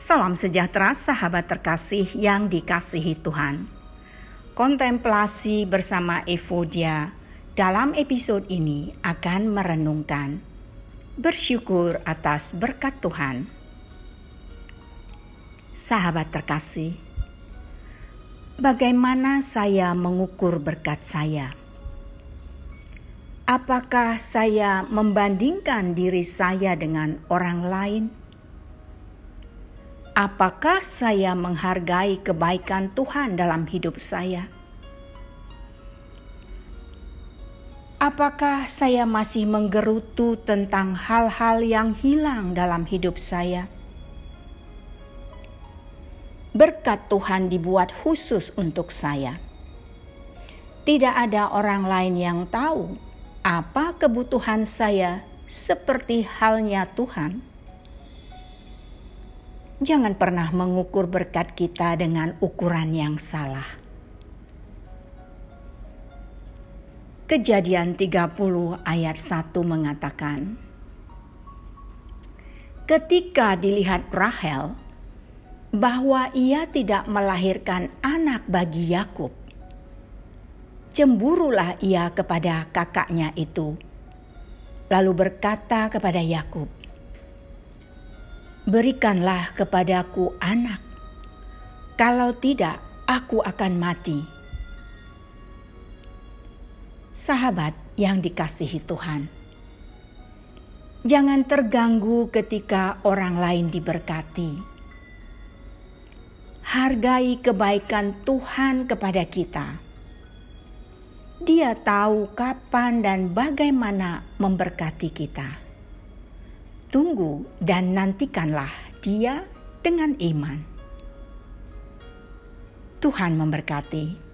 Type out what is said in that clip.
Salam sejahtera sahabat terkasih yang dikasihi Tuhan. Kontemplasi bersama Evodia dalam episode ini akan merenungkan bersyukur atas berkat Tuhan. Sahabat terkasih, bagaimana saya mengukur berkat saya? Apakah saya membandingkan diri saya dengan orang lain? Apakah saya menghargai kebaikan Tuhan dalam hidup saya? Apakah saya masih menggerutu tentang hal-hal yang hilang dalam hidup saya? Berkat Tuhan dibuat khusus untuk saya. Tidak ada orang lain yang tahu apa kebutuhan saya, seperti halnya Tuhan jangan pernah mengukur berkat kita dengan ukuran yang salah. Kejadian 30 ayat 1 mengatakan, Ketika dilihat Rahel bahwa ia tidak melahirkan anak bagi Yakub, cemburulah ia kepada kakaknya itu, lalu berkata kepada Yakub, berikanlah kepadaku anak. Kalau tidak, aku akan mati. Sahabat yang dikasihi Tuhan, jangan terganggu ketika orang lain diberkati. Hargai kebaikan Tuhan kepada kita. Dia tahu kapan dan bagaimana memberkati kita tunggu dan nantikanlah dia dengan iman. Tuhan memberkati.